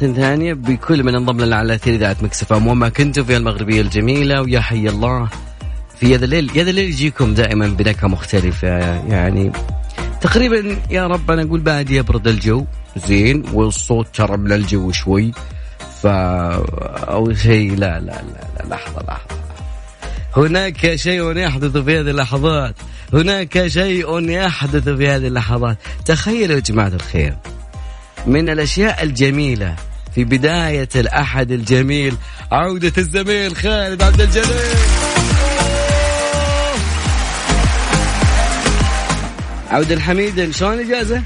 ثانية بكل من انضم لنا على أثير إذاعة مكسف وما كنتم في المغربية الجميلة ويا حي الله في هذا الليل. يا ذا الليل يجيكم دائما بنكهة مختلفة يعني تقريبا يا رب أنا أقول بعد يبرد الجو زين والصوت ترى من الجو شوي ف أو شيء لا لا لا, لا لحظة لحظة. هناك شيء يحدث في هذه اللحظات هناك شيء يحدث في هذه اللحظات. تخيلوا يا جماعة الخير من الأشياء الجميلة في بداية الأحد الجميل عودة الزميل خالد عبد الجليل عبد الحميد شلون الإجازة؟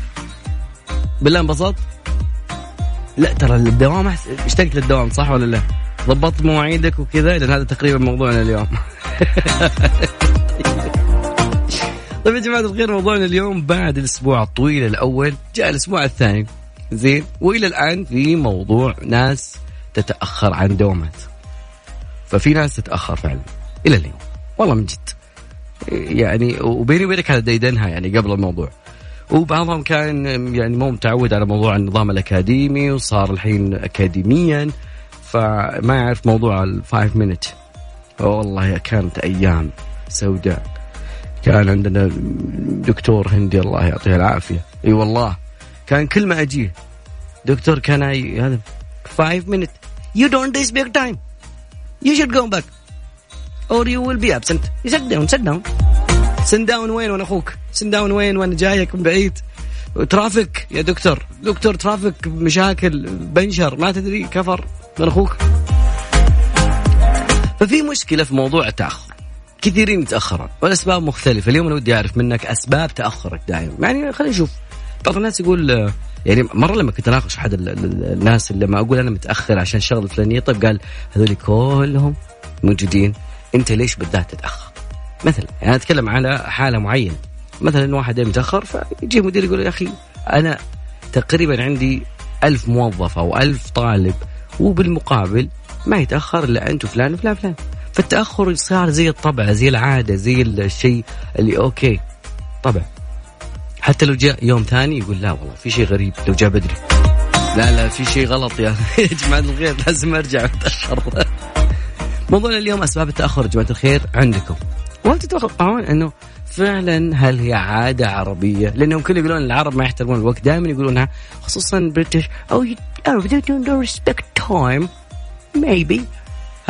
بالله انبسطت؟ لا ترى الدوام اشتقت للدوام صح ولا لا؟ ضبطت مواعيدك وكذا لأن هذا تقريبا موضوعنا اليوم. طيب يا جماعة الخير موضوعنا اليوم بعد الأسبوع الطويل الأول جاء الأسبوع الثاني زين. وإلى الآن في موضوع ناس تتأخر عن دوامات ففي ناس تتأخر فعلا. إلى اليوم. والله من جد. يعني وبيني وبينك هذا ديدنها يعني قبل الموضوع. وبعضهم كان يعني مو متعود على موضوع النظام الأكاديمي وصار الحين اكاديميا. فما يعرف موضوع ال five minute والله كانت أيام سوداء. كان عندنا دكتور هندي الله يعطيه العافية. إي والله. كان كل ما اجيه دكتور كان هذا 5 minutes? You don't respect time. You should go back. Or you will be absent. You sit down sit down. Sit down وين وأنا أخوك؟ Sit down وين وأنا جايك من بعيد. traffic يا دكتور. دكتور traffic مشاكل بنشر ما تدري كفر. من أخوك. ففي مشكلة في موضوع التأخر. كثيرين يتأخرون والأسباب مختلفة. اليوم أنا ودي أعرف منك أسباب تأخرك دائما. يعني خلينا نشوف. بعض الناس يقول يعني مرة لما كنت أناقش أحد الناس اللي لما أقول أنا متأخر عشان شغلة فلانيه طيب قال هذول كلهم موجودين أنت ليش بالذات تتأخر؟ مثلا يعني أتكلم على حالة معينة مثلا واحد متأخر فيجي مدير يقول يا أخي أنا تقريبا عندي ألف موظف أو ألف طالب وبالمقابل ما يتأخر إلا أنت وفلان وفلان فلان فالتأخر صار زي الطبع زي العادة زي الشيء اللي أوكي طبع حتى لو جاء يوم ثاني يقول لا والله في شيء غريب لو جاء بدري. لا لا في شيء غلط يا جماعة الخير لازم أرجع متأخر. موضوعنا اليوم أسباب التأخر. يا جماعة الخير عندكم. وهل تتوقعون إنه فعلا هل هي عادة عربية؟ لأنهم كل يقولون العرب ما يحترمون الوقت دائما يقولونها خصوصا بريتش أو oh, they don't respect time. Maybe.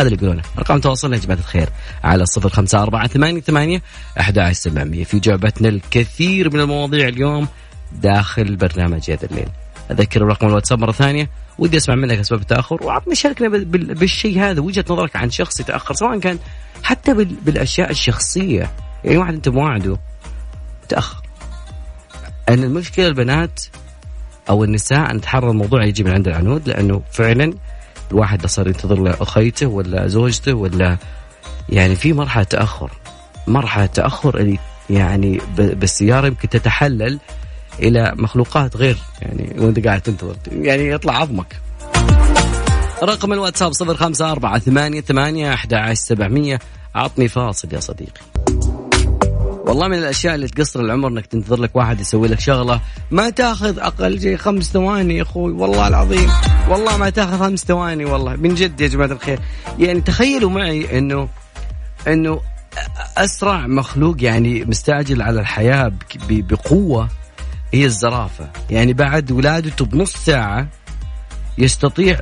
هذا اللي يقولونه. أرقام تواصلنا يا جماعة الخير على صفر خمسة أربعة ثمانية ثمانية أحد سبعمية. في جعبتنا الكثير من المواضيع اليوم داخل برنامج هذا الليل أذكر رقم الواتساب مرة ثانية ودي أسمع منك أسباب التأخر وعطني شاركنا بالشيء هذا وجهة نظرك عن شخص يتأخر سواء كان حتى بالأشياء الشخصية. يعني واحد أنت مواعده تأخر. أن المشكلة البنات أو النساء نتحرر الموضوع يجي من عند العنود لأنه فعلا الواحد صار ينتظر له اخيته ولا زوجته ولا يعني في مرحلة تأخر. مرحلة تأخر اللي يعني بالسيارة يمكن تتحلل إلى مخلوقات غير يعني وأنت قاعد تنتظر. يعني يطلع عظمك. رقم الواتساب صفر خمسة أربعة ثمانية ثمانية أحد عشر سبعمية. عطني فاصل يا صديقي. والله من الأشياء اللي تقصر العمر إنك تنتظر لك واحد يسوي لك شغلة. ما تاخذ أقل شيء خمس ثواني يا أخوي والله العظيم. والله ما تاخذ خمس ثواني والله. من جد يا جماعة الخير. يعني تخيلوا معي إنه إنه أسرع مخلوق يعني مستعجل على الحياة بقوة هي الزرافة. يعني بعد ولادته بنص ساعة يستطيع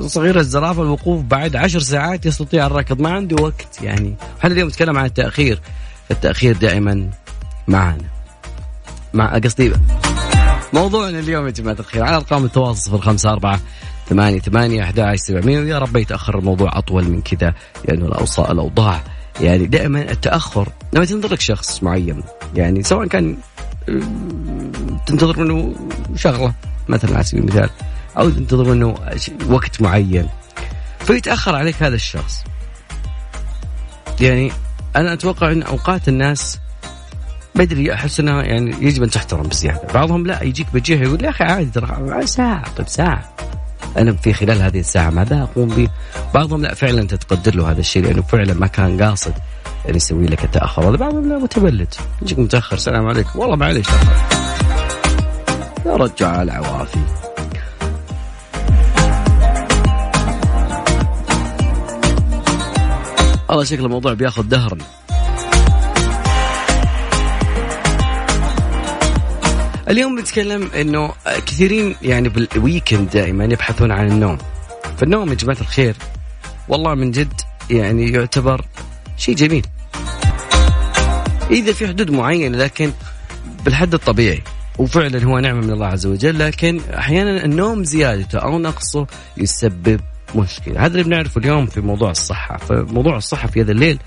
صغير الزرافة الوقوف بعد عشر ساعات يستطيع الركض. ما عنده وقت يعني. إحنا اليوم نتكلم عن التأخير. التأخير دائما معنا مع قصدي موضوعنا اليوم يا جماعة الخير على أرقام التواصل صفر خمسة أربعة ثمانية ثمانية أحد سبعمية ويا رب يتأخر الموضوع أطول من كذا لأنه الأوصاء الأوضاع. يعني دائما التأخر لما تنتظر لك شخص معين يعني سواء كان تنتظر منه شغلة مثلا على سبيل المثال أو تنتظر منه وقت معين فيتأخر عليك هذا الشخص. يعني أنا أتوقع إن أوقات الناس بدري احس انها يعني يجب أن تحترم بزيادة، بعضهم لا يجيك بجيه يقول يا أخي عادي ترى ساعة طيب ساعة. أنا في خلال هذه الساعة ماذا أقوم به؟ بعضهم لا فعلا تتقدر له هذا الشيء لأنه فعلا ما كان قاصد أن يسوي لك التاخر هذا بعضهم لا متبلد. يجيك متأخر السلام عليكم. والله معليش. يا رجال عوافي. والله شكل الموضوع بياخذ دهرا اليوم بنتكلم إنه كثيرين يعني بالويكند دائما يبحثون عن النوم. فالنوم يا جماعة الخير والله من جد يعني يعتبر شيء جميل. إذا في حدود معينة لكن بالحد الطبيعي وفعلا هو نعمة من الله عز وجل لكن أحيانا النوم زيادته أو نقصه يسبب مشكلة. هذا اللي بنعرفه اليوم في موضوع الصحة. فموضوع الصحة في هذا الليل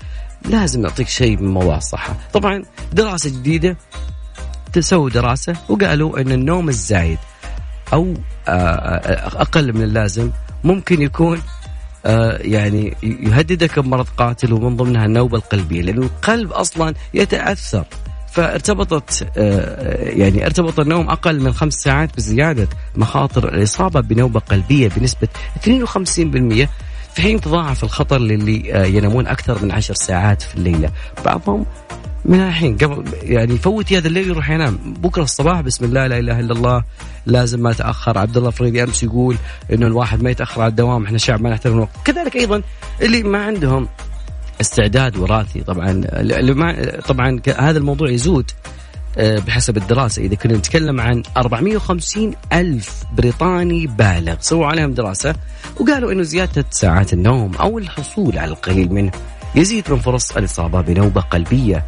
لازم نعطيك شيء من موضوع الصحة. طبعا دراسة جديدة سووا دراسة وقالوا أن النوم الزايد أو آه، آه، أقل من اللازم ممكن يكون آه، يعني يهددك بمرض قاتل ومن ضمنها النوبة القلبية لأنه القلب أصلا يتأثر. فارتبطت يعني ارتبط النوم أقل من خمس ساعات بزيادة مخاطر الإصابة بنوبة قلبية بنسبة 52% في حين تضاعف الخطر للي ينامون أكثر من عشر ساعات في الليلة. بعضهم من الحين قبل يعني يفوت هذا الليل يروح ينام. بكرة الصباح بسم الله لا إله إلا الله لازم ما تاخر عبد الله فريدي أمس يقول إنه الواحد ما يتأخر على الدوام إحنا شعب ما نحترم الوقت كذلك أيضا اللي ما عندهم استعداد وراثي. طبعا طبعا هذا الموضوع يزود آه، بحسب الدراسة. إذا كنا نتكلم عن 450 ألف بريطاني بالغ سووا عليهم دراسة وقالوا أنه زيادة ساعات النوم أو الحصول على القليل منه يزيد من فرص الإصابة بنوبة قلبية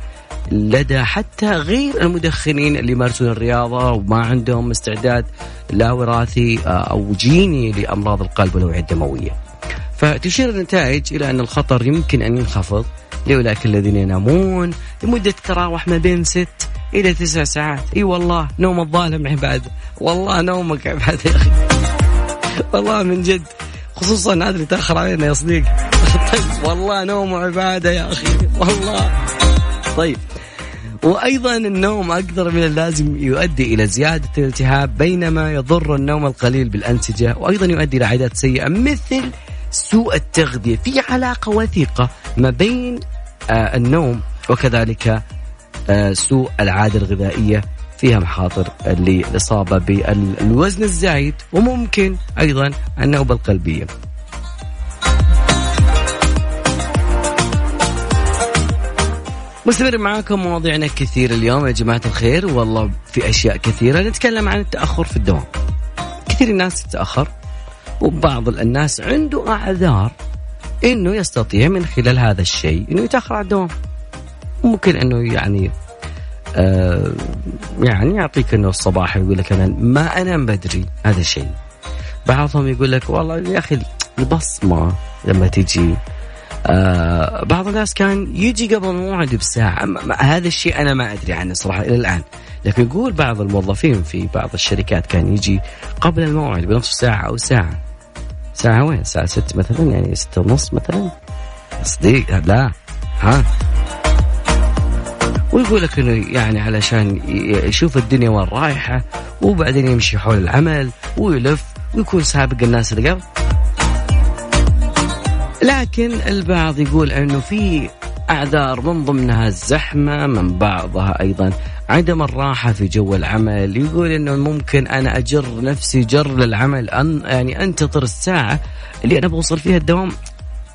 لدى حتى غير المدخنين اللي يمارسون الرياضة وما عندهم استعداد لا وراثي آه، أو جيني لأمراض القلب والأوعية الدموية. فتشير النتائج إلى أن الخطر يمكن أن ينخفض لأولئك الذين ينامون لمدة تراوح ما بين ست إلى تسع ساعات. إي والله نوم الظالم عبادة والله نومك عبادة يا أخي. والله من جد خصوصا هذا اللي تأخر علينا يا صديقي. طيب والله نوم عبادة يا أخي. والله. طيب وأيضا النوم أكثر من اللازم يؤدي إلى زيادة الالتهاب بينما يضر النوم القليل بالأنسجة وأيضا يؤدي إلى عادات سيئة مثل سوء التغذية. في علاقة وثيقة ما بين آه النوم وكذلك آه سوء العادة الغذائية. فيها مخاطر للإصابة بالوزن الزايد وممكن أيضا النوبة القلبية. مستمر معاكم مواضيعنا كثير اليوم. يا جماعة الخير والله في أشياء كثيرة. نتكلم عن التأخر في الدوام. كثير الناس تتأخر. وبعض الناس عنده أعذار إنه يستطيع من خلال هذا الشيء إنه يتأخر على الدوام. ممكن إنه يعني آه يعني يعطيك إنه الصباح يقول لك أنا ما أنام بدري هذا الشيء بعضهم يقول لك والله يا أخي البصمة لما تجي آه بعض الناس كان يجي قبل الموعد بساعة هذا الشيء أنا ما أدري عنه صراحة إلى الآن. لكن يقول بعض الموظفين في بعض الشركات كان يجي قبل الموعد بنصف ساعة أو ساعة. ساعة وين؟ الساعة ست مثلا يعني ستة ونص مثلا. صديق لا. ها؟ ويقول لك إنه يعني علشان يشوف الدنيا وين رايحة وبعدين يمشي حول العمل ويلف ويكون سابق الناس اللي قبل. لكن البعض يقول إنه في أعذار من ضمنها الزحمة من بعضها أيضا عدم الراحه في جو العمل يقول إنه ممكن أنا أجر نفسي جر للعمل أن يعني أنتظر الساعة اللي أنا بوصل فيها الدوام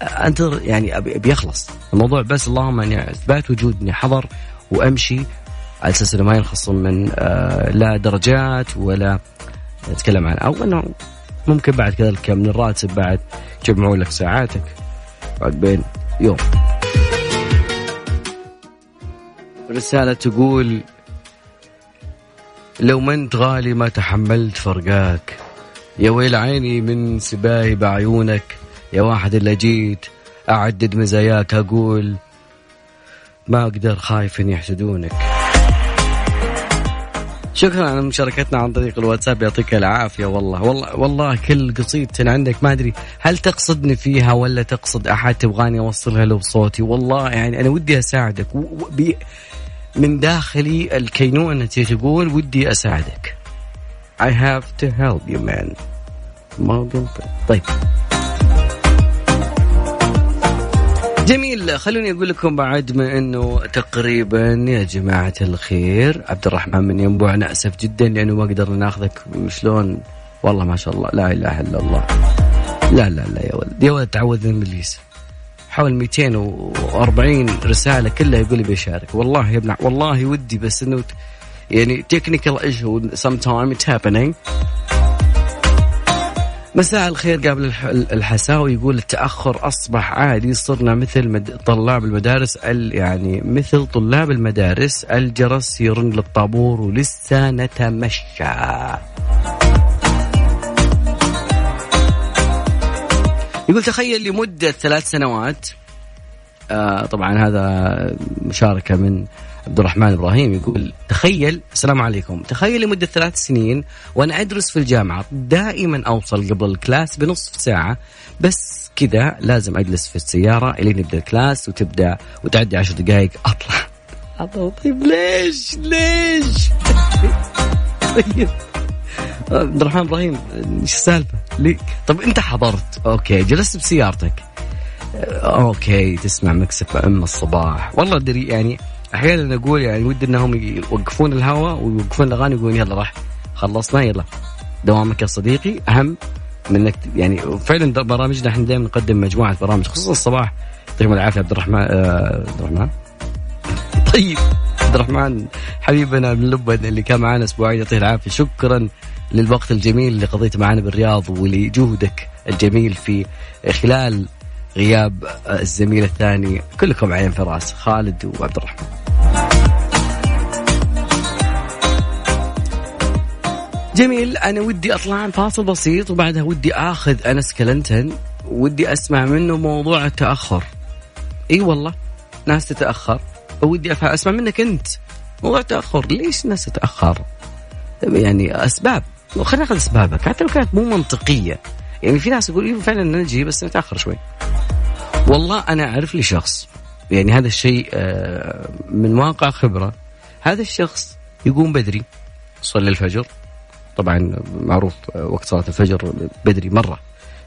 أنتظر يعني بيخلص الموضوع بس اللهم أني أثبات وجودني حضر وأمشي على أساس إنه ما ينخصم من آه لا درجات ولا نتكلم عن أو إنه ممكن بعد كذلك من الراتب بعد يجمعوا لك ساعاتك بعد بين يوم. رسالة تقول لو ما انت غالي ما تحملت فرقاك. يا ويل عيني من سباهي بعيونك يا واحد اللي جيت أعدد مزاياك أقول ما أقدر خايف إن يحسدونك. شكرا على مشاركتنا عن طريق الواتساب يعطيك العافية. والله والله والله كل قصيدة عندك ما أدري هل تقصدني فيها ولا تقصد أحد؟ تبغاني أوصلها له بصوتي والله يعني أنا ودي أساعدك. بي من داخلي الكينونة تقول ودي أساعدك. I have to help you man. مورجان طيب. جميل. خلوني أقول لكم بعد ما أنه تقريبا يا جماعة الخير عبد الرحمن من ينبوع. ناسف جدا لأنه ما قدرنا ناخذك. شلون؟ والله ما شاء الله. لا إله إلا الله. لا لا لا يا ولد. يا ولد تعوذ من إبليس. حول 240 رسالة كلها يقول لي بيشارك والله يا ابن والله ودي بس إنه يعني technical issue sometime it's happening مساء الخير قابل الحساوي يقول التأخر أصبح عادي صرنا مثل. طلاب المدارس ال... يعني مثل طلاب المدارس الجرس يرن للطابور ولسه نتمشى يقول تخيل لمدة ثلاث سنوات آه طبعا هذا مشاركة من عبد الرحمن إبراهيم يقول تخيل السلام عليكم تخيل لمدة ثلاث سنين وأنا أدرس في الجامعة دائما أوصل قبل ال class بنصف ساعة بس كذا لازم أجلس في السيارة الين يبدأ ال class وتبدأ وتعدي عشر دقائق أطلع. طيب ليش؟ ليش؟ طيب. عبد الرحمن إبراهيم إيش السالفة؟ ليه؟ طب أنت حضرت okay جلست بسيارتك. okay تسمع ميكس أف أم الصباح. والله أدري يعني أحيانا أقول يعني ودي إنهم يوقفون الهواء ويوقفون الأغاني ويقولون يلا راح خلصنا يلا. دوامك يا صديقي أهم من إنك يعني فعلا برامجنا إحنا دائما نقدم مجموعة برامج خصوصا الصباح. يعطيكم العافية عبد الرحمن آه عبد الرحمن. طيب عبد الرحمن حبيبنا من لبن اللي كان معنا أسبوعين يعطيه العافية. شكرا للوقت الجميل اللي قضيته معنا بالرياض ولجهدك الجميل في خلال غياب الزميل الثاني. كلكم عين في راس خالد وعبد الرحمن. جميل أنا ودي أطلع عن فاصل بسيط وبعدها ودي آخذ أنس كلنتن ودي أسمع منه موضوع التأخر. إي والله ناس تتأخر. ودي أسمع منك أنت موضوع التأخر ليش الناس تتأخر؟ يعني أسباب. خلينا ناخذ اسبابك حتى لو كانت مو منطقية. يعني في ناس يقول إيه فعلا نجي بس نتاخر شوي. والله أنا أعرف لي شخص يعني هذا الشيء آه، من واقع خبرة. هذا الشخص يقوم بدري يصلي الفجر. طبعا معروف آه، وقت صلاة الفجر بدري مرة.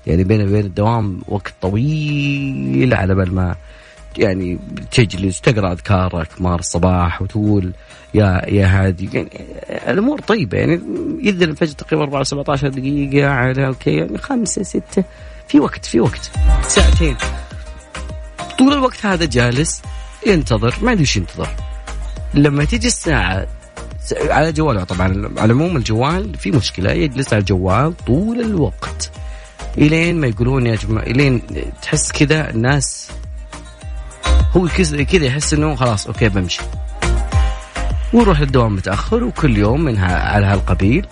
يعني بين بين الدوام وقت طويل على بال ما يعني تجلس تقرأ أذكارك مار الصباح وتقول يا يا هادي. يعني الأمور طيبة. يعني يذن الفجر تقريبا 4 17 دقيقة على أوكي. يعني خمسة ستة. في وقت في وقت. ساعتين. طول الوقت هذا جالس ينتظر. ما ادري إيش ينتظر. لما تيجي الساعة على جواله طبعا. على العموم الجوال في مشكلة. يجلس على الجوال طول الوقت. إلين ما يقولون يا جماعة إلين تحس كذا الناس هو كذا يحس إنه خلاص أوكي بمشي. ويروح للدوام متأخر وكل يوم منها على هالقبيل.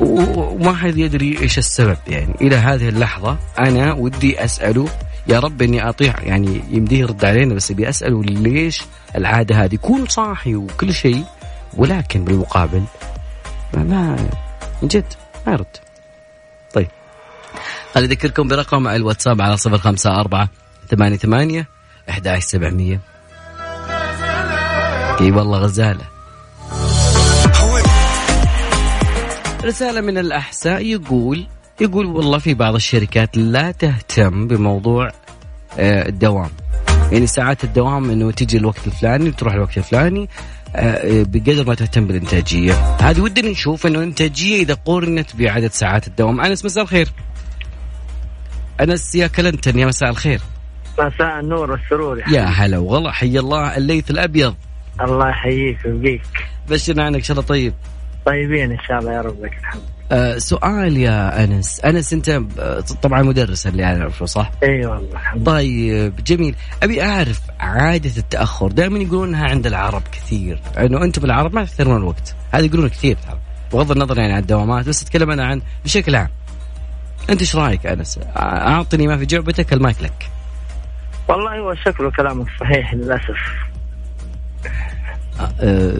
وما حد يدري إيش السبب يعني إلى هذه اللحظة أنا ودي أسأله يا رب إني أطيع. يعني يمديه يرد علينا بس أبي أسأله ليش العادة هذه يكون صاحي وكل شيء ولكن بالمقابل ما, ما من جد ما يرد. طيب. خلي أذكركم برقم الواتساب على صفر خمسة أربعة ثمانية ثمانية أحد عشر سبعمية. إي والله غزالة. رسالة من الأحساء يقول يقول والله في بعض الشركات لا تهتم بموضوع آه، الدوام. يعني ساعات الدوام إنه تجي الوقت الفلاني وتروح الوقت الفلاني آه، بقدر ما تهتم بالإنتاجية. هذه ودنا نشوف إنه الانتاجيه إذا قورنت بعدد ساعات الدوام. أنس مساء الخير. أنس يا كلنتن يا مساء الخير. مساء النور والسرور يا, يا هلا والله حي الله. الليث الأبيض. الله يحييك ويبقيك. بشرنا عنك إن شاء الله طيب. طيبين إن شاء الله يا رب لك الحمد. أه سؤال يا أنس. أنس أنت آه، طبعا مدرس اللي أعرفه صح؟ إي والله الحمد. طيب جميل. أبي أعرف عادة التأخر. دائما يقولونها عند العرب كثير. إنه أنتم العرب ما تحترمون الوقت. هذا يقولون كثير بغض النظر يعني عن الدوامات بس اتكلم أنا عن بشكل عام. أنت إيش رأيك أنس؟ أعطني ما في جعبتك المايك لك. والله هو شكله كلامك صحيح للأسف. آه،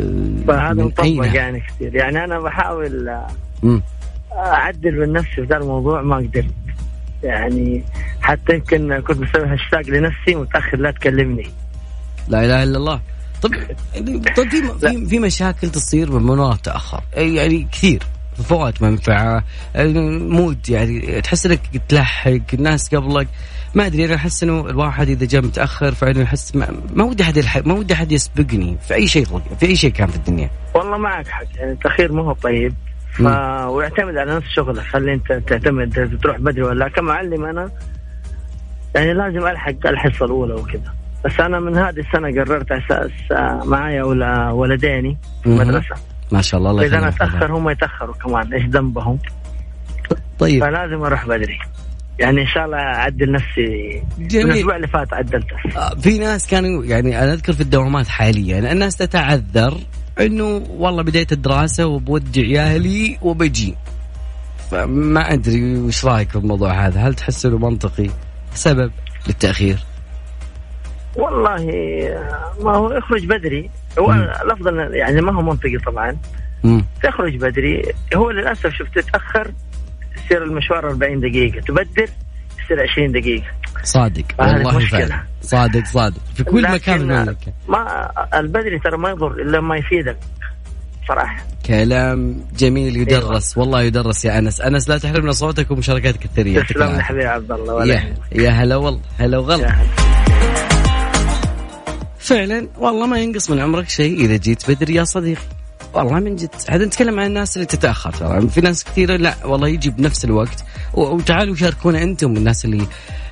فهذا مطبق يعني كثير. يعني أنا بحاول أعدل من نفسي في ذا الموضوع ما قدرت. يعني حتى يمكن كنت مسوي هاشتاج لنفسي متأخر لا تكلمني. لا إله إلا الله. طب طب في في, مشاكل تصير من وراء التأخر؟ يعني كثير. فوات منفعة مود يعني تحس إنك تلحق الناس قبلك. ما أدري أنا أحس إنه الواحد إذا جاء متأخر فعلا يحس ما, ودي أحد ما ودي أحد يسبقني في أي شيء في أي شيء كان في الدنيا. والله معك حق يعني التأخير ما هو طيب. ف... ويعتمد على نفس شغلك هل أنت تعتمد تروح بدري ولا كمعلم أنا يعني لازم الحق الحصه الأولى وكذا. بس أنا من هذه السنة قررت أساس آه، معايا ولديني في المدرسة. ما شاء الله الله إذا أنا أتأخر هم يتأخروا كمان إيش ذنبهم؟ طيب. فلازم أروح بدري. يعني إن شاء الله أعدل نفسي. جميل. الأسبوع اللي فات عدلته. آه، في ناس كانوا يعني أنا أذكر في الدوامات حاليا الناس تتعذر إنه والله بدايه الدراسة وبودع عيالي وبجي. فما أدري وش رأيك في الموضوع هذا؟ هل تحس إنه منطقي؟ سبب للتأخير؟ والله ما هو اخرج بدري. هو الأفضل يعني ما هو منطقي طبعا. مم. تخرج بدري. هو للأسف شفت تتاخر يصير المشوار 40 دقيقة تبدر يصير 20 دقيقة. صادق والله فعلا. صادق صادق. في كل مكان ما البدري ترى ما يضر إلا ما يفيدك صراحة. كلام جميل يدرس أيوة. والله يدرس يا أنس. أنس لا تحرمنا صوتك ومشاركاتك الثرية. تسلم حبيبي عبد الله يا, يا هلا والله هلا وغلا. فعلا والله ما ينقص من عمرك شيء إذا جيت بدري يا صديقي. والله من جد هذا نتكلم عن الناس اللي تتأخر ترى. في ناس كثيرة لا والله يجي بنفس الوقت. وتعالوا شاركونا أنتم الناس اللي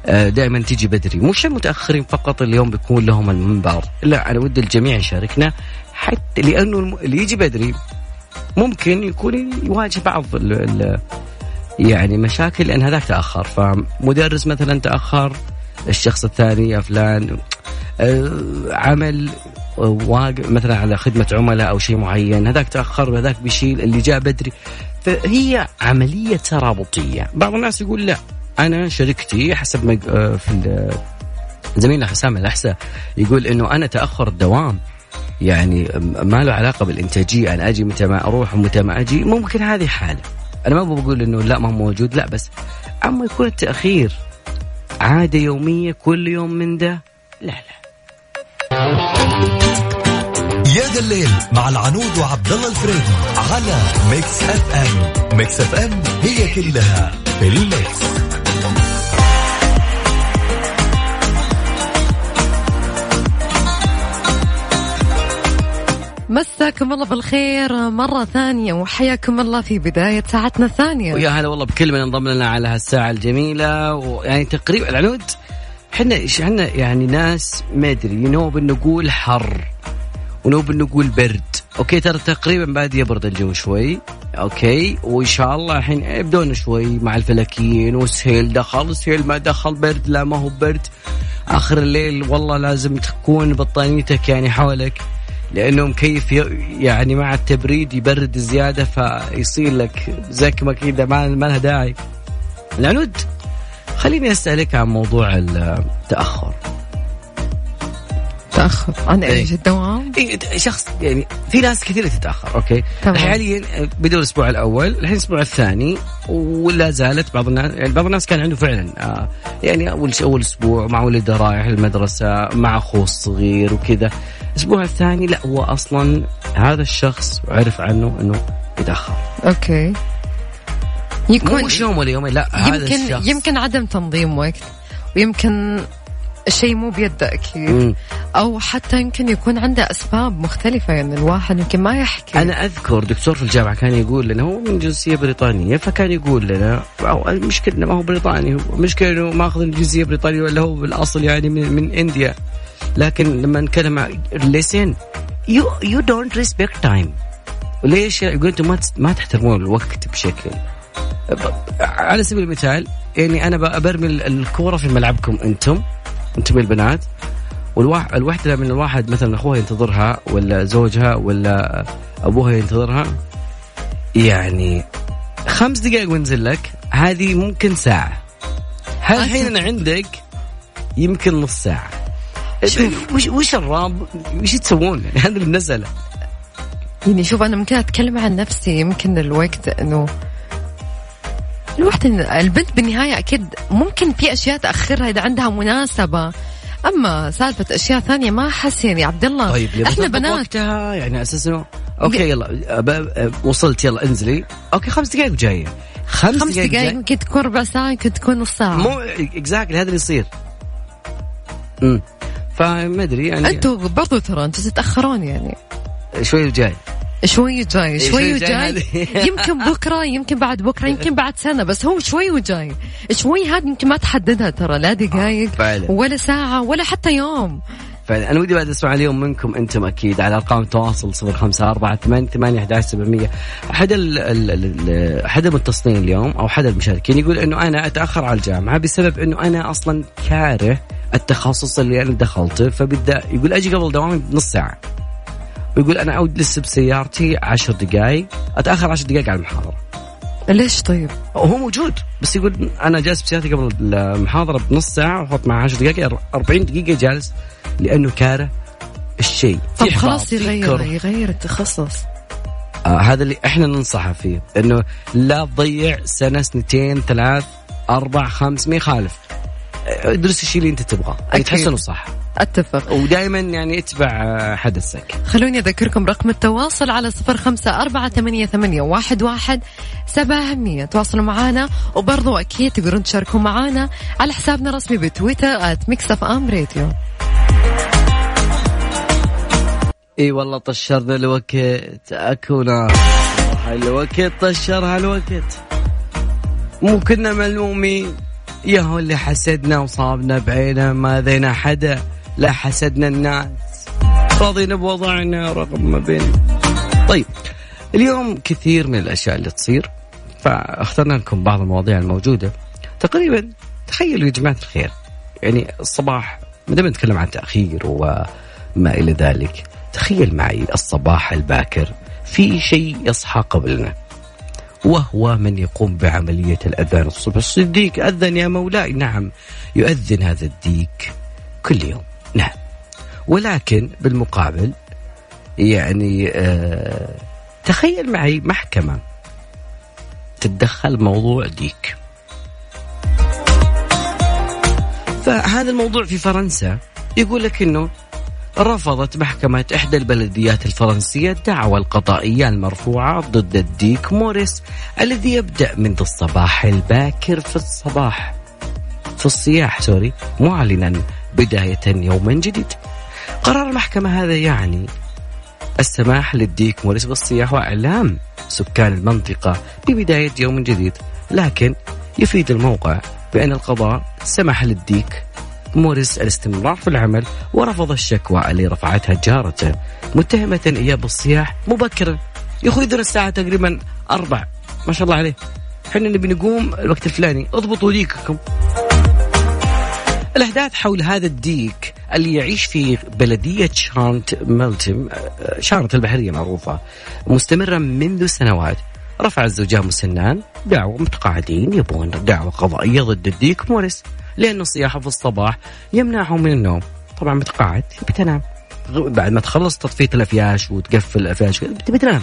آه، دائما تيجي بدري. مش المتاخرين فقط اليوم بيكون لهم المنبر. لا أنا ودي الجميع يشاركنا. حتى لأنه اللي يجي بدري ممكن يكون يواجه بعض ال ال يعني مشاكل لأن هذاك تأخر. فمدرس مثلا تأخر الشخص الثاني يا فلان آه، عمل مثلا على خدمة عملاء أو شيء معين هذاك تأخر وهذاك بيشيل اللي جاء بدري. فهي عملية ترابطية. بعض الناس يقول لا أنا شركتي حسب ما آه، في زميلنا حسام الأحساء يقول إنه أنا تأخر الدوام. يعني ما له علاقة بالإنتاجية أنا أجي متى ما أروح ومتى ما أجي ممكن هذه حالة. أنا ما بقول إنه لا ما هو موجود لا بس. أما يكون التأخير عادة يومية كل يوم من ده؟ لا لا. يا ذا الليل مع العنود وعبد الله الفريدي على ميكس أف أم. ميكس أف أم هي كلها في الميكس. مساكم الله بالخير مرة ثانية وحياكم الله في بداية ساعتنا الثانية. ويا هلا والله بكل من انضم لنا على هالساعة الجميلة ويعني تقريبا العنود. إحنا إحنا يعني ناس ما أدري نوب نقول حر ونوب نقول برد. okay ترى تقريبا بعد يبرد الجو شوي. okay وإن شاء الله الحين يبدون شوي مع الفلكيين والسهيل. دخل السهيل ما دخل برد. لا ما هو برد. آخر الليل والله لازم تكون بطانيتك يعني حولك. لأنه مكيف يعني مع التبريد يبرد زياده فيصير لك زكمه كذا ما لها داعي. العنود خليني أسألك عن موضوع التأخر. تاخر عن إيش الدوام؟ إيه شخص يعني في ناس كثير تتأخر okay؟ حاليا بدون الأسبوع الأول الحين الأسبوع الثاني ولا زالت بعض الناس يعني بعض الناس كان عنده فعلا آه يعني أول أول أسبوع مع ولده رايح المدرسة مع أخوه الصغير وكذا. الأسبوع الثاني لا هو أصلا هذا الشخص عرف عنه إنه يتأخر. أوكي. يكون مش يوم ولا يومين لا يمكن هذا الشخص. يمكن عدم تنظيم وقت ويمكن الشيء مو بيده أكيد. مم. أو حتى يمكن يكون عنده أسباب مختلفة يعني الواحد يمكن ما يحكي. أنا أذكر دكتور في الجامعة كان يقول لنا هو من جنسية بريطانية فكان يقول لنا المشكلة ما هو بريطاني هو مشكلة إنه ماخذ الجنسية البريطانيه ولا هو بالأصل يعني من, من India. لكن لما نتكلم listen you you don't respect time ليش؟ يقول أنتم ما ما تحترمون الوقت بشكل. على سبيل المثال يعني أنا برمي الكورة في ملعبكم أنتم. أنتم البنات. الوحدة من الواحد مثلا أخوها ينتظرها ولا زوجها ولا أبوها ينتظرها يعني خمس دقائق وانزل لك هذه ممكن ساعة. هل الحين أنا عندك يمكن نص ساعة. وش وش الراب؟ وش تسوون يعني هذا المساله يعني شوف أنا ممكن أتكلم عن نفسي يمكن الوقت إنه الوقت البنت بالنهاية أكيد ممكن في أشياء تأخرها إذا عندها مناسبة. أما سالفة أشياء ثانية ما احس يعني عبد الله. طيب إحنا بنات. وقتها يعني أساس انه okay يلا وصلت يلا انزلي. okay خمس دقائق وجاية. خمس, خمس دقائق. يمكن تكون ربع ساعة يمكن تكون نص ساعة. مو exactly هذا اللي يصير. امم فما أدري يعني أنتوا برضو ترى أنتوا تتأخرون يعني. شوي وجاي. شوي جاي إيه، شوي وجاي. يمكن بكرة يمكن بعد بكرة يمكن بعد سنة بس هو شوي وجاي. شوي هذه يمكن ما تحددها ترى لا دقائق فعلا. ولا ساعة ولا حتى يوم. فانا ودي بعد أسمع اليوم منكم أنتم أكيد على أرقام التواصل 054 8 8 11 700 أحد ال ال ال أحد المتصلين اليوم أو أحد المشاركين يقول إنه أنا أتأخر على الجامعة بسبب إنه أنا أصلا كاره التخصص اللي أنا دخلته فبدأ يقول أجي قبل دوامي بنص ساعة. ويقول أنا اعود لسه بسيارتي 10 دقائق أتأخر 10 دقائق على المحاضرة ليش طيب؟ وهو موجود بس يقول أنا جالس بسيارتي قبل المحاضرة بنص ساعة واحط مع 10 دقائق 40 دقيقة جالس لأنه كاره الشيء طب خلاص يغير. يغير التخصص آه هذا اللي إحنا ننصحه فيه إنه لا تضيع سنة سنتين ثلاث أربع خمس ما يخالف آه، ادرس الشيء اللي أنت تبغاه اللي أكيد. تحس انه صح أتفق. ودائما يعني اتبع حدثك. خلوني أذكركم رقم التواصل على صفر خمسة أربعة ثمانية, ثمانية واحد, واحد سبعة همية تواصلوا معنا وبرضو أكيد تقدرون تشاركوا معنا على حسابنا الرسمي بتويتر أف أم راديو إي والله طشرنا الوقت اكو نار الوقت طشرها الوقت. مو كنا ملمومين يا هو اللي حسدنا وصابنا بعينه ما ذينا حدا. لا حسدنا الناس راضينا بوضعنا رغم ما بين. طيب اليوم كثير من الأشياء اللي تصير فاخترنا لكم بعض المواضيع الموجودة. تقريبا تخيلوا يا جماعة الخير يعني الصباح ما دام نتكلم عن تأخير وما إلى ذلك تخيل معي الصباح الباكر في شيء يصحى قبلنا وهو من يقوم بعملية الأذان الصبح. الصديق أذن يا مولاي؟ نعم يؤذن هذا الديك كل يوم. نعم. ولكن بالمقابل يعني آه تخيل معي محكمة تتدخل موضوع ديك. فهذا الموضوع في فرنسا يقول لك إنه رفضت محكمة إحدى البلديات الفرنسية الدعوى القضائية المرفوعة ضد الديك موريس الذي يبدأ منذ الصباح الباكر في الصباح في الصياح sorry معلنا بداية يوم جديد. قرار المحكمة هذا يعني السماح للديك موريس بالصياح وإعلام سكان المنطقة ببداية يوم جديد لكن يفيد الموقع بأن القضاء سمح للديك موريس الاستمرار في العمل ورفض الشكوى اللي رفعتها جارته. متهمة إياه بالصياح مبكرا يا أخوي الساعة تقريبا أربع. ما شاء الله عليه. إحنا نبي نقوم الوقت الفلاني اضبطوا ديككم. الأحداث حول هذا الديك اللي يعيش في بلدية شانت ملتم شانت البحرية معروفة مستمرة منذ سنوات. رفع الزوجان مسنان دعوة متقاعدين يبغون دعوة قضائية ضد الديك موريس لأنه صياحه في الصباح يمنعهم من النوم. طبعا متقاعد يبي تنام. بعد ما تخلص تطفية الأفياش وتقفل الأفياش تبي تنام.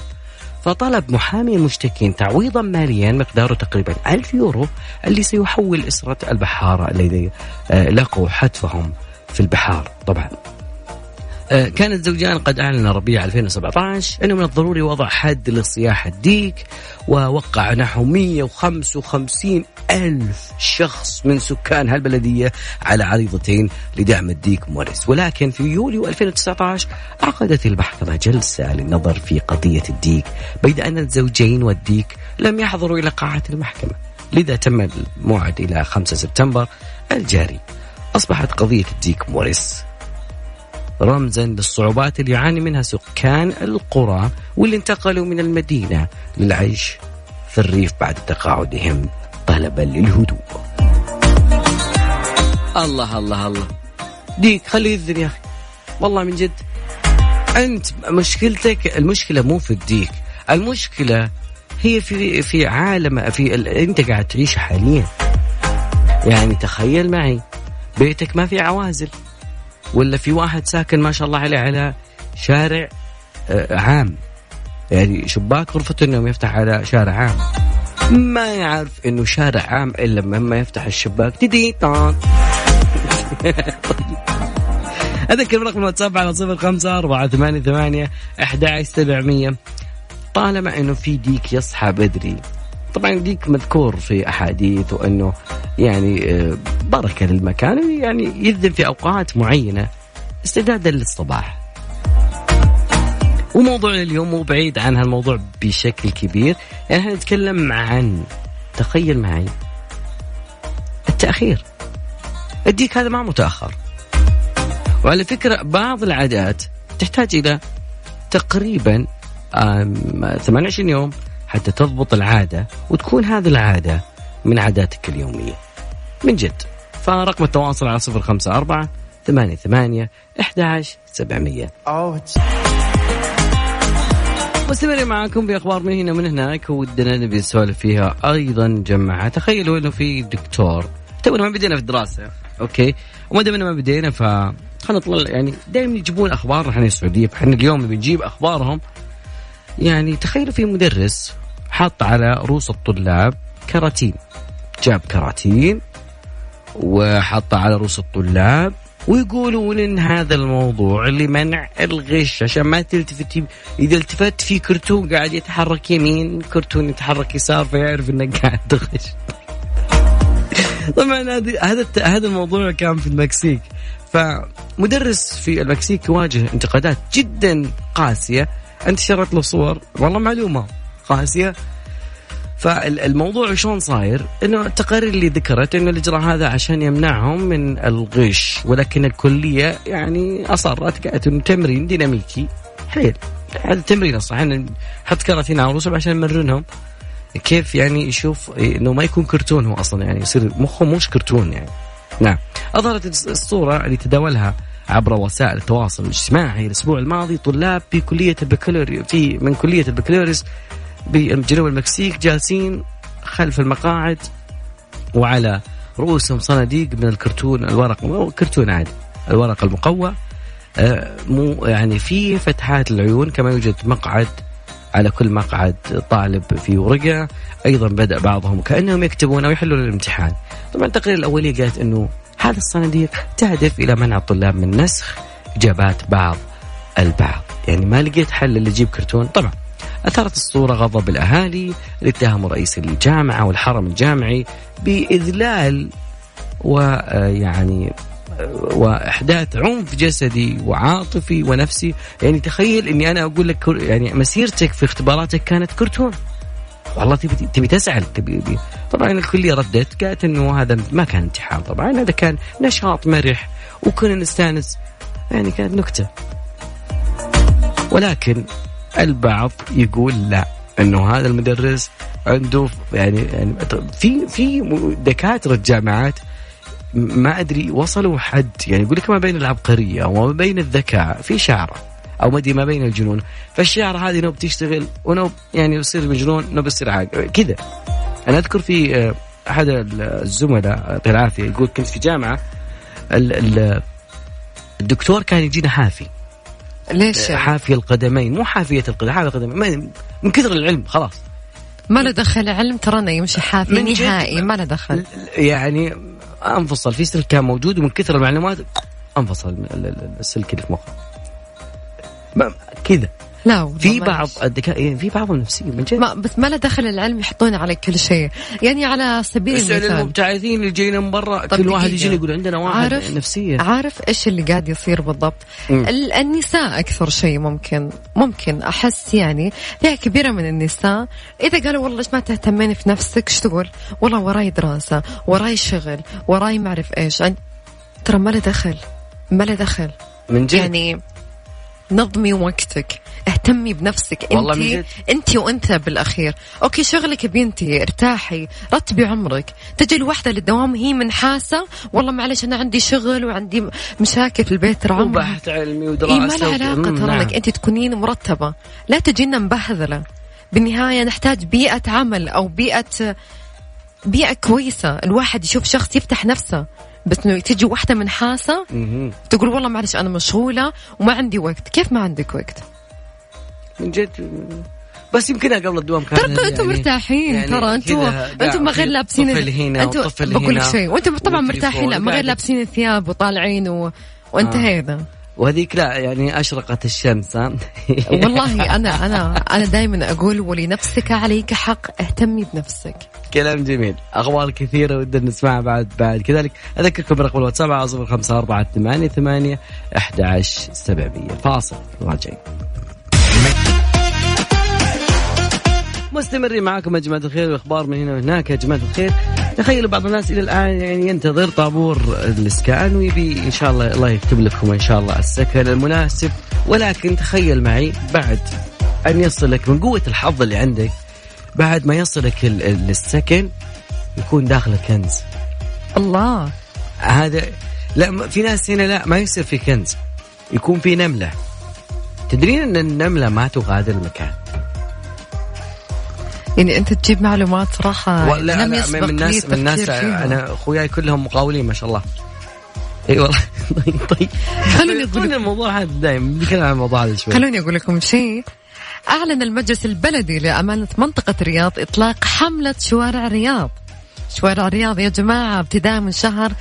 فطلب محامي المشتكين تعويضا ماليا مقداره تقريبا ألف يورو اللي سيحول أسرة البحارة الذي آه، لقوا حتفهم في البحار. طبعا كان الزوجان قد أعلن ربيع 2017 أنه من الضروري وضع حد لصياح الديك ووقع نحو 155 ألف شخص من سكان هالبلدية على عريضتين لدعم الديك موريس. ولكن في يوليو 2019 عقدت المحكمة جلسة للنظر في قضية الديك بيد أن الزوجين والديك لم يحضروا إلى قاعة المحكمة لذا تم الموعد إلى 5 سبتمبر الجاري. أصبحت قضية الديك موريس رمزا للصعوبات اللي يعاني منها سكان القرى واللي انتقلوا من المدينة للعيش في الريف بعد تقاعدهم طلبا للهدوء. الله الله الله. ديك خليه يذن يا أخي. والله من جد أنت مشكلتك المشكلة مو في الديك المشكلة هي في في عالم في. أنت قاعد تعيش حاليا. يعني تخيل معي بيتك ما في عوازل. ولا في واحد ساكن ما شاء الله عليه على شارع آه، عام. يعني شباك غرفة النوم يفتح على شارع عام. ما يعرف إنه شارع عام إلا لما يفتح الشباك. تدي طان أذكر رقم الواتساب على صفر خمسة أربعة ثمانية ثمانية أحد سبعمية. طالما إنه في ديك يصحى بدري. طبعا ديك مذكور في أحاديث وأنه يعني آه، بركة للمكان يعني يذن في أوقات معينة استعدادا للصباح. وموضوعنا اليوم مو بعيد عن هالموضوع بشكل كبير. يعني إحنا نتكلم عن تخيل معي التأخير. الديك هذا ما متأخر. وعلى فكرة بعض العادات تحتاج إلى تقريبا 28 يوم حتى تضبط العادة وتكون هذه العادة من عاداتك اليومية. من جد. فرقم التواصل على صفر خمسة أربعة ثمانية ثمانية إحدى سبعمية. مستمرين معاكم بأخبار من هنا من هناك ودنا نبي نسولف فيها أيضا جماعة. تخيلوا إنه في دكتور تونا ما بدينا في الدراسة أوكي؟ وما دام ما بدينا ف خلينا نطلع يعني دائما يجيبون أخبار إحنا السعودية فاحنا اليوم بنجيب أخبارهم. يعني تخيلوا في مدرس حط على رؤوس الطلاب كراتين. جاب كراتين وحط على رؤوس الطلاب ويقولون إن هذا الموضوع لمنع الغش عشان ما تلتفت إذا التفت في كرتون قاعد يتحرك يمين كرتون يتحرك يسار فيعرف انك قاعد تغش. طبعا هذا هذا هذا الموضوع كان في المكسيك. فمدرس في المكسيك يواجه انتقادات جدا قاسية. انتشرت له صور؟ والله معلومة. قاسية. فالموضوع شلون صاير؟ إنه التقارير اللي ذكرت إنه الإجراء هذا عشان يمنعهم من الغش ولكن الكلية يعني أصرت قالت انه تمرين ديناميكي. حيل. هذا تمرين أصلا إحنا نحط كراتين على رؤوسهم عشان نمرنهم. كيف يعني يشوف إنه ما يكون كرتون هو أصلا يعني يصير مخه مش كرتون يعني. نعم. أظهرت الصورة اللي تداولها عبر وسائل التواصل الاجتماعي الأسبوع الماضي طلاب في كلية البكالوريوس في من كلية البكالوريوس بجنوب المكسيك جالسين خلف المقاعد وعلى رؤوسهم صناديق من الكرتون الورق كرتون عادي الورق المقوى. آه، مو يعني في فتحات العيون كما يوجد مقعد على كل مقعد طالب في ورقة. أيضا بدأ بعضهم كأنهم يكتبون أو يحلون الامتحان. طبعا التقرير الأولي قالت إنه هذه الصناديق تهدف إلى منع الطلاب من نسخ إجابات بعض البعض. يعني ما لقيت حل اللي يجيب كرتون. طبعا أثارت الصورة غضب الأهالي اللي اتهموا رئيس الجامعة والحرم الجامعي بإذلال ويعني وإحداث عنف جسدي وعاطفي ونفسي. يعني تخيل إني أنا أقول لك يعني مسيرتك في اختباراتك كانت كرتون. والله تبي تبي تزعل تبي. طبعا الكلية ردت قالت إنه هذا ما كان امتحان. طبعا هذا كان نشاط مرح وكنا نستأنس. يعني كانت نكتة. ولكن البعض يقول لا إنه هذا المدرس عنده يعني يعني في في دكاترة جامعات ما أدري وصلوا حد يعني يقول لك ما بين العبقرية وما بين الذكاء في شعرة أو ما أدري ما بين الجنون فالشعرة هذه نوب تشتغل ونوب يعني يصير مجنون نوب يصير عاقل كذا. أنا أذكر في آه، أحد الزملاء يعطيه العافيه يقول كنت في جامعة الدكتور كان يجينا حافي. ليش؟ حافي القدمين مو حافية القدمين حافي القدمين من كثر العلم خلاص. ما له دخل علم ترانا يمشي حافي نهائي ما له دخل. يعني أنفصل في سلك كان موجود ومن كثر المعلومات أنفصل السلك اللي في مخه. كذا. لا في بعض يعني في بعض النفسيين من جد. ما بس ما له دخل العلم يحطون عليك كل شيء. يعني على سبيل المثال المبتعثين اللي جايين من برا كل واحد يجي يقول عندنا واحد عارف نفسيه عارف إيش اللي قاعد يصير بالضبط؟ النساء أكثر شيء ممكن. ممكن. أحس يعني فئه كبيرة من النساء. إذا قالوا والله ما تهتمين في نفسك؟ إيش تقول؟ والله وراي دراسة وراي شغل وراي ما اعرف إيش ترى ما له دخل. ما له دخل. من جد؟ يعني نظمي وقتك. اهتمي بنفسك. انت انت وانت بالأخير. أوكي شغلك بنتي ارتاحي رتبي عمرك. تجي الوحدة للدوام هي منحاسة. والله معلش أنا عندي شغل وعندي مشاكل في البيت ترى وبحث علمي ودراسة إيه ما لها علاقة ترى لك انت تكونين مرتبة. لا تجينا مبهذلة. بالنهاية نحتاج بيئة عمل أو بيئه بيئة كويسة. الواحد يشوف شخص يفتح نفسه. بس إنه تجي واحدة من حاسة تقول والله معلش أنا مشغولة وما عندي وقت. كيف ما عندك وقت؟ من جد. بس يمكنها قبل الدوام كانت ترى يعني أنتم مرتاحين. يعني ترى أنتم أنتم ما غير لابسين طفل هنا أنتم بقول لك شيء. وأنتم طبعا مرتاحين. لا ما غير لابسين الثياب وطالعين و... وانتهينا. وهذيك لا يعني أشرقت الشمس والله أنا أنا أنا دائما أقول ولنفسك عليك حق اهتمي بنفسك. كلام جميل. أخبار كثيرة ودنا نسمعها بعد بعد كذلك. أذكركم برقم الواتساب على صفر خمسة أربعة ثمانية ثمانية أحد عشر سبعمية. فاصل راجعين. مستمرين معاكم يا جماعة الخير واخبار من هنا وهناك يا جماعة الخير. تخيلوا بعض الناس إلى الآن يعني ينتظر طابور الاسكان ويبي إن شاء الله الله يكتب لكم إن شاء الله السكن المناسب. ولكن تخيل معي بعد أن يصلك من قوة الحظ اللي عندك بعد ما يصلك السكن يكون داخل كنز الله. هذا لا في ناس هنا لا ما يصير في كنز يكون في نملة. تدرين إن النملة ما تغادر المكان. يعني أنت تجيب معلومات صراحة لا لم لا يسبق من الناس من الناس أنا أخوياي كلهم مقاولين ما شاء الله. إي والله. طيب طيب. خليني أقول الموضوع هذا دائما نتكلم عن الموضوع هذا شوي. خلوني أقول لكم شيء. أعلن المجلس البلدي لأمانة منطقة الرياض إطلاق حملة شوارع الرياض شوارع الرياض يا جماعة ابتداء من شهر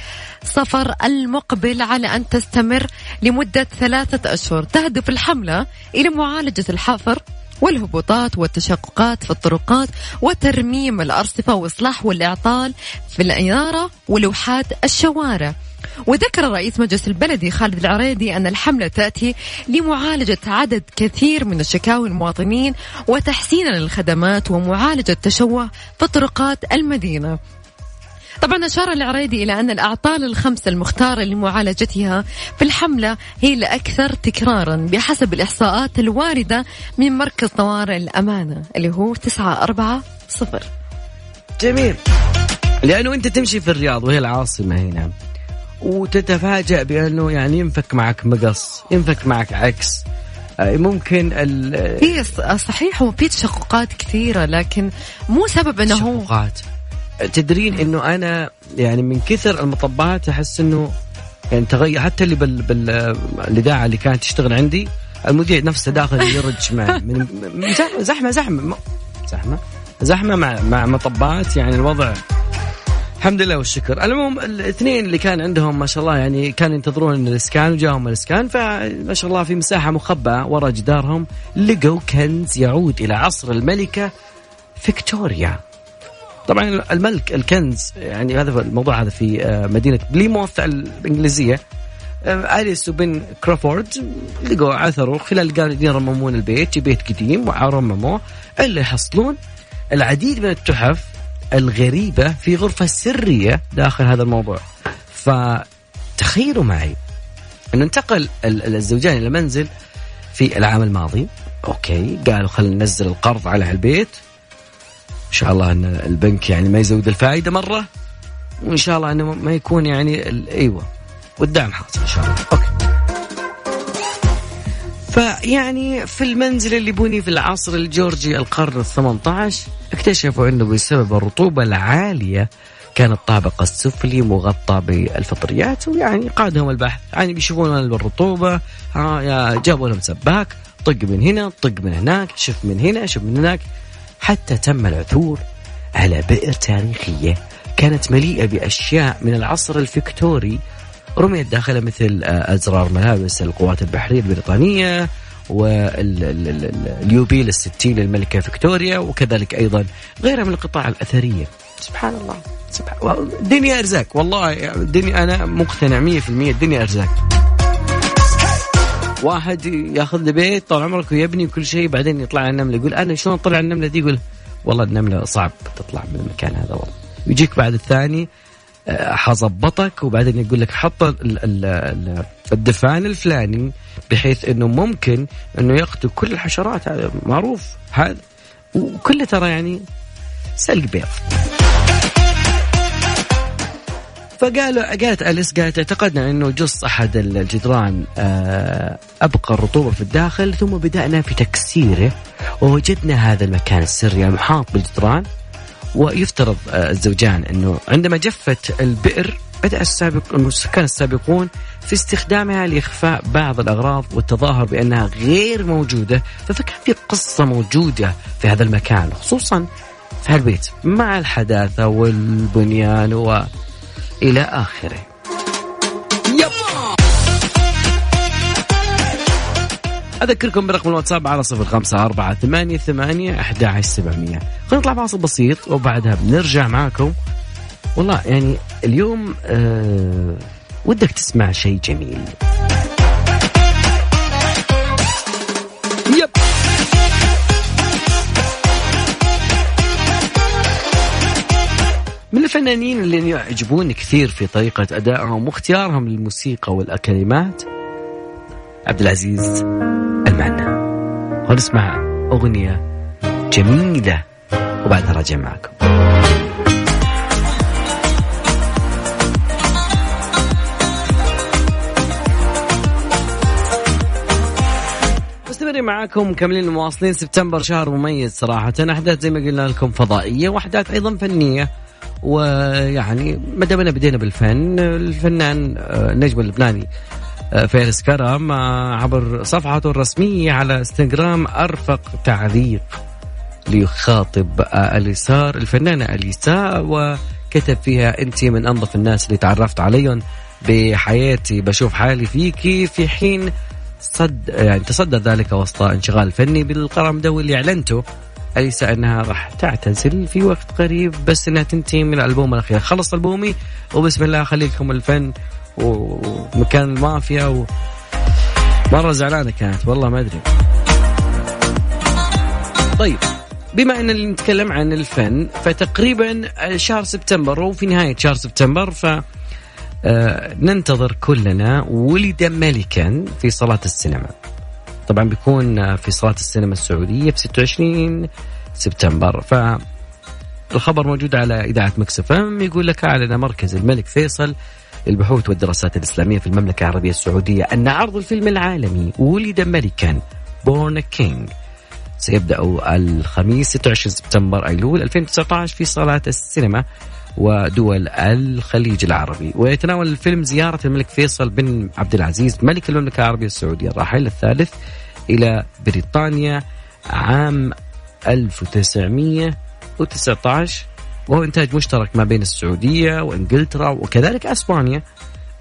صفر المقبل على أن تستمر لمدة ثلاثة أشهر. تهدف الحملة إلى معالجة الحفر والهبوطات والتشققات في الطرقات وترميم الأرصفة وإصلاح والإعطال في الإنارة ولوحات الشوارع. وذكر رئيس مجلس البلدي خالد العريدي أن الحملة تأتي لمعالجة عدد كثير من الشكاوي المواطنين وتحسينا للخدمات ومعالجة تشوه في طرقات المدينة. طبعا أشار العريدي إلى أن الأعطال الخمسة المختارة لمعالجتها في الحملة هي الأكثر تكرارا بحسب الإحصاءات الواردة من مركز طوارئ الأمانة اللي هو تسعة أربعة صفر. جميل. لأنه أنت تمشي في الرياض وهي العاصمة هنا وتتفاجأ بأنه يعني ينفك معك مقص ينفك معك عكس. آه، ممكن ال هي صحيح هو في تشققات كثيرة لكن مو سبب إنه هو تشققات. تدرين إنه أنا يعني من كثر المطبات أحس إنه يعني تغير حتى اللي بال بالاذاعه اللي كانت تشتغل عندي المذيع نفسه داخل يرج معي. من زحمة زحمة زحمة. زحمة. مع مع مطبات يعني الوضع الحمد لله والشكر. المهم الاثنين اللي كان عندهم ما شاء الله يعني كانوا ينتظرون الإسكان وجاهم الإسكان فما شاء الله في مساحة مخبأة وراء جدارهم لقوا كنز يعود إلى عصر الملكة فيكتوريا. طبعا الملك الكنز يعني هذا الموضوع هذا في آه، مدينة بليموث الإنجليزية. آه، آليس وبن كرافورد لقوا عثروا خلال قالوا يرممون البيت بيت قديم ورمموه اللي يحصلون العديد من التحف الغريبة في غرفة سرية داخل هذا الموضوع. فتخيلوا معي أنه انتقل الزوجان إلى منزل في العام الماضي. أوكي قالوا خلينا ننزل القرض على البيت إن شاء الله أن البنك يعني ما يزود الفائدة مرة وإن شاء الله أنه ما يكون يعني أيوة والدعم حاصل إن شاء الله. okay. فيعني في المنزل اللي بني في العصر الجورجي القرن ال 18 اكتشفوا إنه بسبب الرطوبة العالية كان الطابق السفلي مغطى بالفطريات ويعني قادهم البحث. يعني بيشوفون بالرطوبة ها جابوا لهم سباك طق من هنا طق من هناك شف من هنا شف من هناك. حتى تم العثور على بئر تاريخية كانت مليئة بأشياء من العصر الفيكتوري. رميت داخلها مثل آه، أزرار ملابس القوات البحرية البريطانية واليوبيل الستين للملكة فيكتوريا وكذلك أيضا غيرها من القطع الأثرية. سبحان الله. سبحان الدنيا أرزاق. والله الدنيا أنا مقتنع 100% الدنيا أرزاق. واحد ياخذ له بيت طال عمرك ويبني كل شيء بعدين يطلع له نملة يقول أنا شلون طلع النملة دي؟ يقول والله النملة صعب تطلع من المكان هذا والله. يجيك بعد الثاني حظبطك وبعدين يقول لك حط الدفان الفلاني بحيث إنه ممكن إنه يقتل كل الحشرات. هذا معروف. هذا وكله ترى يعني سلق بيض. فقالوا قالت أليس قالت اعتقدنا إنه جص أحد الجدران آه، أبقى الرطوبة في الداخل ثم بدأنا في تكسيره ووجدنا هذا المكان السري المحاط بالجدران ويفترض آه، الزوجان إنه عندما جفت البئر بدأ السابق السكان السابقون في استخدامها لإخفاء بعض الأغراض والتظاهر بأنها غير موجودة فكان في قصة موجودة في هذا المكان خصوصا في هالبيت مع الحداثة والبنيان إلى آخره. يب. أذكركم برقم الواتساب على صفر خمسة أربعة ثمانية ثمانية أحد عشر سبعمية. خلينا نطلع فاصل بسيط وبعدها بنرجع معكم. والله يعني اليوم آه ودك تسمع شيء جميل. الفنانين اللي يعجبوني كثير في طريقة أدائهم واختيارهم للموسيقى والكلمات عبد العزيز المعنى ونسمع أغنية جميلة. وبعدها راجع معكم. مستمرين معاكم مكملين مواصلين. سبتمبر شهر مميز صراحة. أحداث زي ما قلنا لكم فضائية وأحداث أيضا فنية. ويعني ما دامنا بدينا بالفن الفنان آه، النجم اللبناني آه، فارس كرم آه، عبر صفحته الرسمية على إنستغرام أرفق تعليق ليخاطب اليسار الفنانة اليساء وكتب فيها أنت من أنظف الناس اللي تعرفت عليهم بحياتي. بشوف حالي فيكي في حين صد يعني تصدى ذلك وسط انشغال فني بالقرم ده واللي أعلنته أليس أنها راح تعتزل في وقت قريب بس أنها تنتهي من الألبوم الأخير. خلص ألبومي وبسم الله خلي لكم الفن ومكان المافيا و... مرة زعلانة كانت والله ما أدري. طيب بما إن نتكلم عن الفن فتقريبا شهر سبتمبر وفي نهاية شهر سبتمبر ف آه، ننتظر كلنا ولد ملكا في صلاة السينما. طبعا بيكون في صلاة السينما السعودية في 26 سبتمبر. ف الخبر موجود على إذاعة ميكس أف إم. يقول لك أعلن مركز الملك فيصل للبحوث والدراسات الإسلامية في المملكة العربية السعودية أن عرض الفيلم العالمي ولد ملكا Born a King سيبدأ الخميس 26 سبتمبر أيلول 2019 في صالات السينما. ودول الخليج العربي. ويتناول الفيلم زيارة الملك فيصل بن عبد العزيز ملك المملكة العربية السعودية الراحل الثالث إلى بريطانيا عام 1919 وهو إنتاج مشترك ما بين السعودية وإنجلترا وكذلك أسبانيا.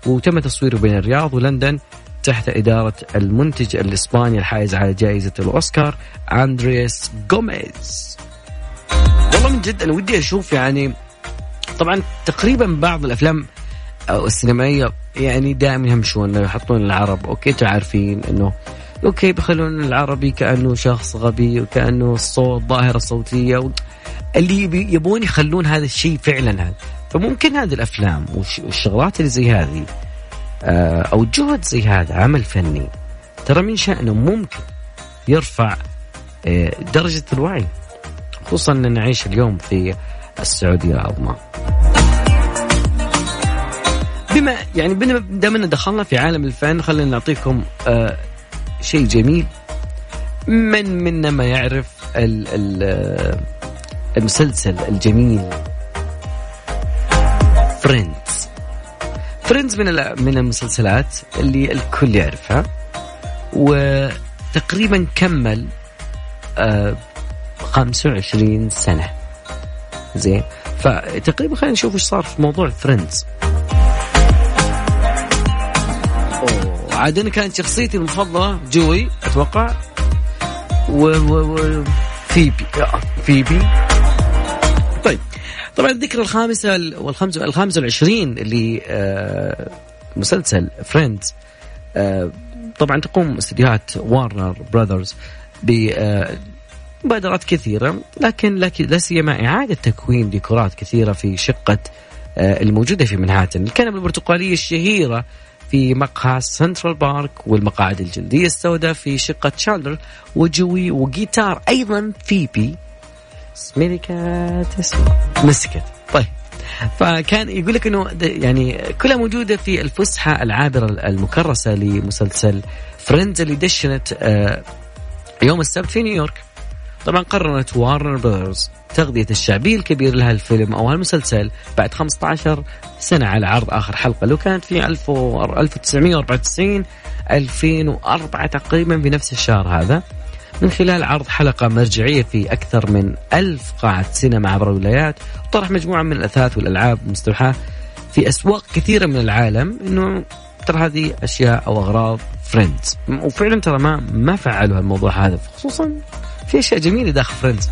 وتم تصويره بين الرياض ولندن تحت إدارة المنتج الإسباني الحائز على جائزة الأوسكار أندريس غوميز. والله من جد أنا ودي أشوف يعني طبعا تقريبا بعض الأفلام السينمائية يعني دائما يهمشون يحطون العرب okay تعرفين إنه أوكي بيخلون العربي كأنه شخص غبي وكأنه الصوت ظاهرة صوتية. اللي يبون يخلون هذا الشيء فعلا هذا فممكن هذه الأفلام والشغلات اللي زي هذه آه، أو جهد زي هذا عمل فني ترى من شأنه ممكن يرفع آه، درجة الوعي خصوصا أن نعيش اليوم في السعودية العظمى بما يعني دامنا دخلنا في عالم الفن خلينا نعطيكم آه شيء جميل. من منا ما يعرف آه، المسلسل الجميل؟ Friends. Friends من من المسلسلات اللي الكل يعرفها وتقريبا كمل آه 25 سنة. زين. فتقريبا خلينا نشوف إيش صار في موضوع Friends. عاد أنا كانت شخصيتي المفضلة جوي أتوقع. و, و, و فيبي. فيبي. طيب. طبعا الذكرى الخامسة والخامسة الخامسة والعشرين اللي آه مسلسل Friends آه طبعا تقوم استديوهات Warner Brothers ب آه مبادرات كثيرة لكن لا سيما إعادة تكوين ديكورات كثيرة في شقة آه، الموجودة في منهاتن. الكنبة البرتقالية الشهيرة في مقهى سنترال بارك والمقاعد الجلدية السوداء في شقة شالدر وجوي وجيتار أيضا فيبي ملكة مسكت. طيب. فكان يقول لك إنه يعني كلها موجودة في الفسحة العابرة المكرسة لمسلسل Friends اللي دشنت آه، يوم السبت في نيويورك. طبعا قررت Warner Brothers تغذية الشعبية الكبير لها الفيلم أو هالمسلسل بعد 15 سنة على عرض آخر حلقة. لو كانت في 1994 2004 تقريبا في نفس الشهر هذا. من خلال عرض حلقة مرجعية في أكثر من ألف قاعة سينما عبر الولايات وطرح مجموعة من الأثاث والألعاب المستوحاة في أسواق كثيرة من العالم. أنه ترى هذه أشياء أو أغراض Friends وفعلا ترى ما ما فعلوا الموضوع هذا خصوصا في أشياء جميلة داخل Friends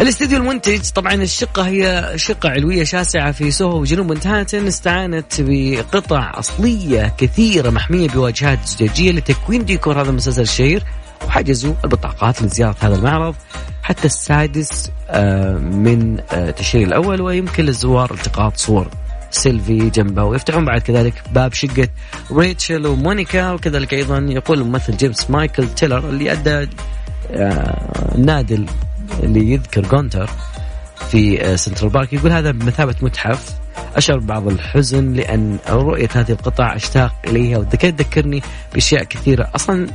الاستديو المنتج طبعا الشقة هي شقة علوية شاسعة في سوهو جنوب منهاتن استعانت بقطع أصلية كثيرة محمية بواجهات زجاجية لتكوين ديكور هذا المسلسل الشهير. وحجزوا البطاقات لزيارة هذا المعرض حتى السادس آه، من آه، تشرين الأول ويمكن للزوار التقاط صور سيلفي جنبه. ويفتحون بعد كذلك باب شقة ريتشل ومونيكا وكذلك أيضا يقول الممثل جيمس مايكل تيلر اللي أدى آه، نادل اللي يذكر جونتر في Central Perk. يقول هذا بمثابة متحف. أشعر بعض الحزن لأن رؤية هذه القطع أشتاق إليها. وكانت تذكرني بأشياء كثيرة. أصلا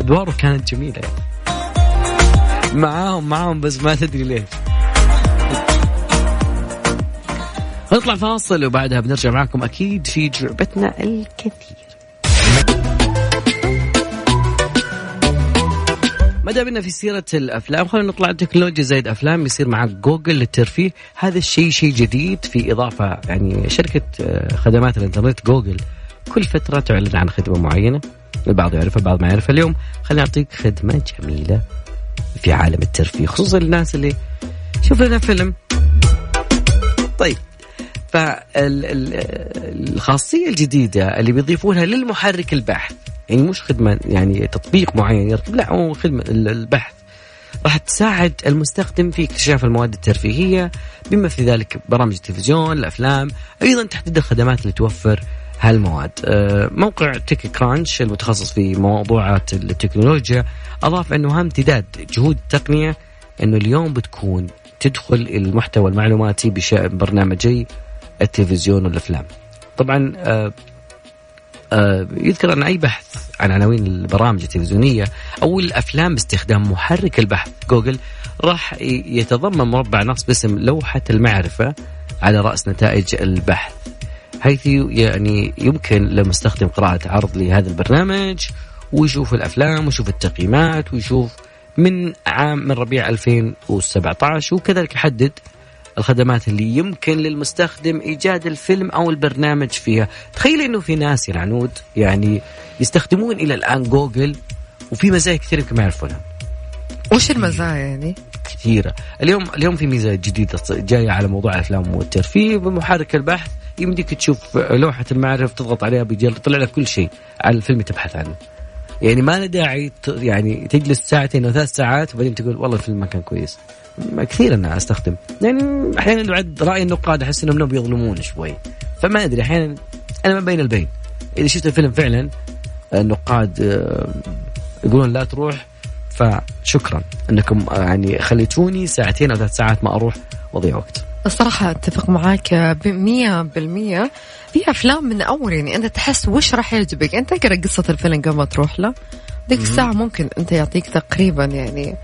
أدواره كانت جميلة. يعني. معاهم معاهم بس ما تدري ليش. نطلع فاصل وبعدها بنرجع معكم أكيد في جعبتنا الكثير. ما دامنا في سيرة الأفلام؟ خلينا نطلع تكنولوجيا زايد أفلام يصير معك جوجل للترفيه. هذا الشيء شيء جديد في إضافة يعني شركة آه، خدمات الإنترنت جوجل. كل فترة تعلن عن خدمة معينة البعض يعرفها البعض ما يعرفها اليوم. خلينا نعطيك خدمة جميلة في عالم الترفيه خصوصا الناس اللي شوف لنا فيلم. طيب. فالخاصية الجديدة اللي بيضيفونها للمحرك البحث يعني مش خدمة يعني تطبيق معين يركب لا هو خدمة البحث. راح تساعد المستخدم في اكتشاف المواد الترفيهية بما في ذلك برامج التلفزيون الأفلام أيضا تحديد الخدمات اللي توفر هالمواد. آه، موقع تيك كرانش المتخصص في موضوعات التكنولوجيا أضاف أنه هم امتداد جهود التقنية أنه اليوم بتكون تدخل المحتوى المعلوماتي ببرنامجي التلفزيون والأفلام. طبعا آه، آه، يذكر أن أي بحث عن عناوين البرامج التلفزيونية أو الأفلام باستخدام محرك البحث جوجل راح يتضمن مربع نص باسم لوحة المعرفة على رأس نتائج البحث حيث يعني يمكن للمستخدم قراءة عرض لهذا البرنامج ويشوف الأفلام ويشوف التقييمات ويشوف من عام من ربيع 2017 وكذلك يحدد الخدمات اللي يمكن للمستخدم إيجاد الفيلم أو البرنامج فيها. تخيل إنه في ناس يا العنود يعني يستخدمون إلى الآن جوجل وفي مزايا كثيرة يمكن ما يعرفونها. وش المزايا يعني؟ كثيرة. اليوم اليوم في ميزة جديدة جاية على موضوع الأفلام والترفيه. بمحرك البحث يمديك تشوف لوحة المعرفة تضغط عليها بيجي يطلع لك كل شيء على الفيلم تبحث عنه. يعني ما له داعي يعني تجلس ساعتين أو ثلاث ساعات وبعدين تقول والله الفيلم ما كان كويس. كثير أنا أستخدم. يعني أحيانا بعد رأي النقاد أحس إنهم بيظلمون شوي. فما أدري أحيانا أنا ما بين البين. إذا شفت الفيلم فعلا النقاد آه، يقولون لا تروح فشكرا إنكم يعني خليتوني ساعتين أو ثلاث ساعات ما أروح وأضيع وقت. الصراحة أتفق معاك بمية بالمية. في أفلام من أول يعني أنت تحس وش راح يعجبك؟ أنت اقرأ قصة الفيلم قبل ما تروح له ذيك الساعة ممكن أنت يعطيك تقريبا يعني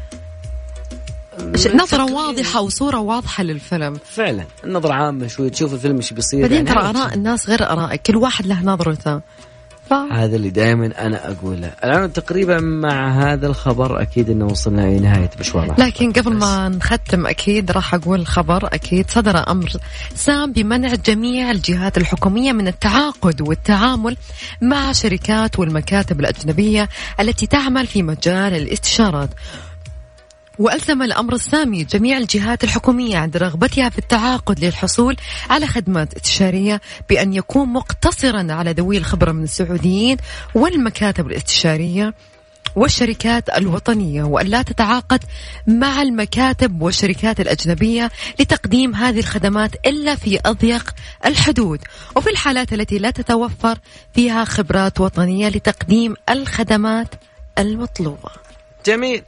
نظرة واضحة وصورة واضحة للفيلم. فعلا النظرة عامة شوي تشوف الفيلم إيش بيصير بعدين يعني ترى آراء الناس غير آرائك كل واحد له نظرته. ف... هذا اللي دائما أنا أقوله. الآن تقريبا مع هذا الخبر أكيد إنه وصلنا لنهايه مشوارنا لكن قبل ما نختم أكيد راح أقول الخبر أكيد صدر أمر سام بمنع جميع الجهات الحكومية من التعاقد والتعامل مع شركات والمكاتب الأجنبية التي تعمل في مجال الاستشارات. وألزم الأمر السامي جميع الجهات الحكومية عند رغبتها في التعاقد للحصول على خدمات استشارية بأن يكون مقتصرا على ذوي الخبرة من السعوديين والمكاتب الاستشارية والشركات الوطنية وأن لا تتعاقد مع المكاتب والشركات الأجنبية لتقديم هذه الخدمات إلا في أضيق الحدود. وفي الحالات التي لا تتوفر فيها خبرات وطنية لتقديم الخدمات المطلوبة. جميل.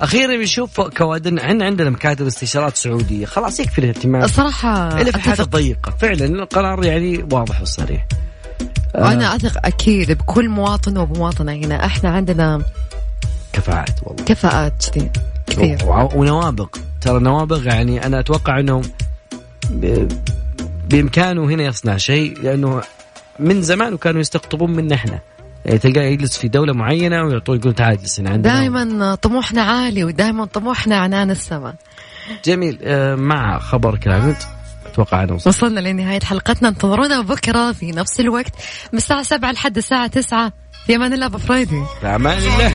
أخيرا بنشوف كوادر عندنا عندنا مكاتب استشارات سعودية. خلاص يكفي الاهتمام. الصراحه إلا في الحالات الضيقه فعلا القرار يعني واضح وصريح. وأنا أثق أكيد بكل مواطن ومواطنة. هنا إحنا عندنا كفاءات والله. كفاءات كثير. كثير ونوابغ. ترى نوابغ يعني أنا أتوقع إنه بإمكانه هنا يصنع شيء لأنه من زمان وكانوا يستقطبون منا إحنا. يعني تلقاه يجلس في دولة معينة ويعطوه يقول تعال اجلس هنا عندنا. دائما طموحنا عالي ودائما طموحنا عنان السماء. جميل. آه، مع خبر كلامت أتوقع أنا وصلت. وصلنا لنهاية حلقتنا انتظرونا بكرة في نفس الوقت من الساعة 7 لحد الساعة 9 في أمان الله بفرايدي في أمان الله.